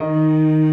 Música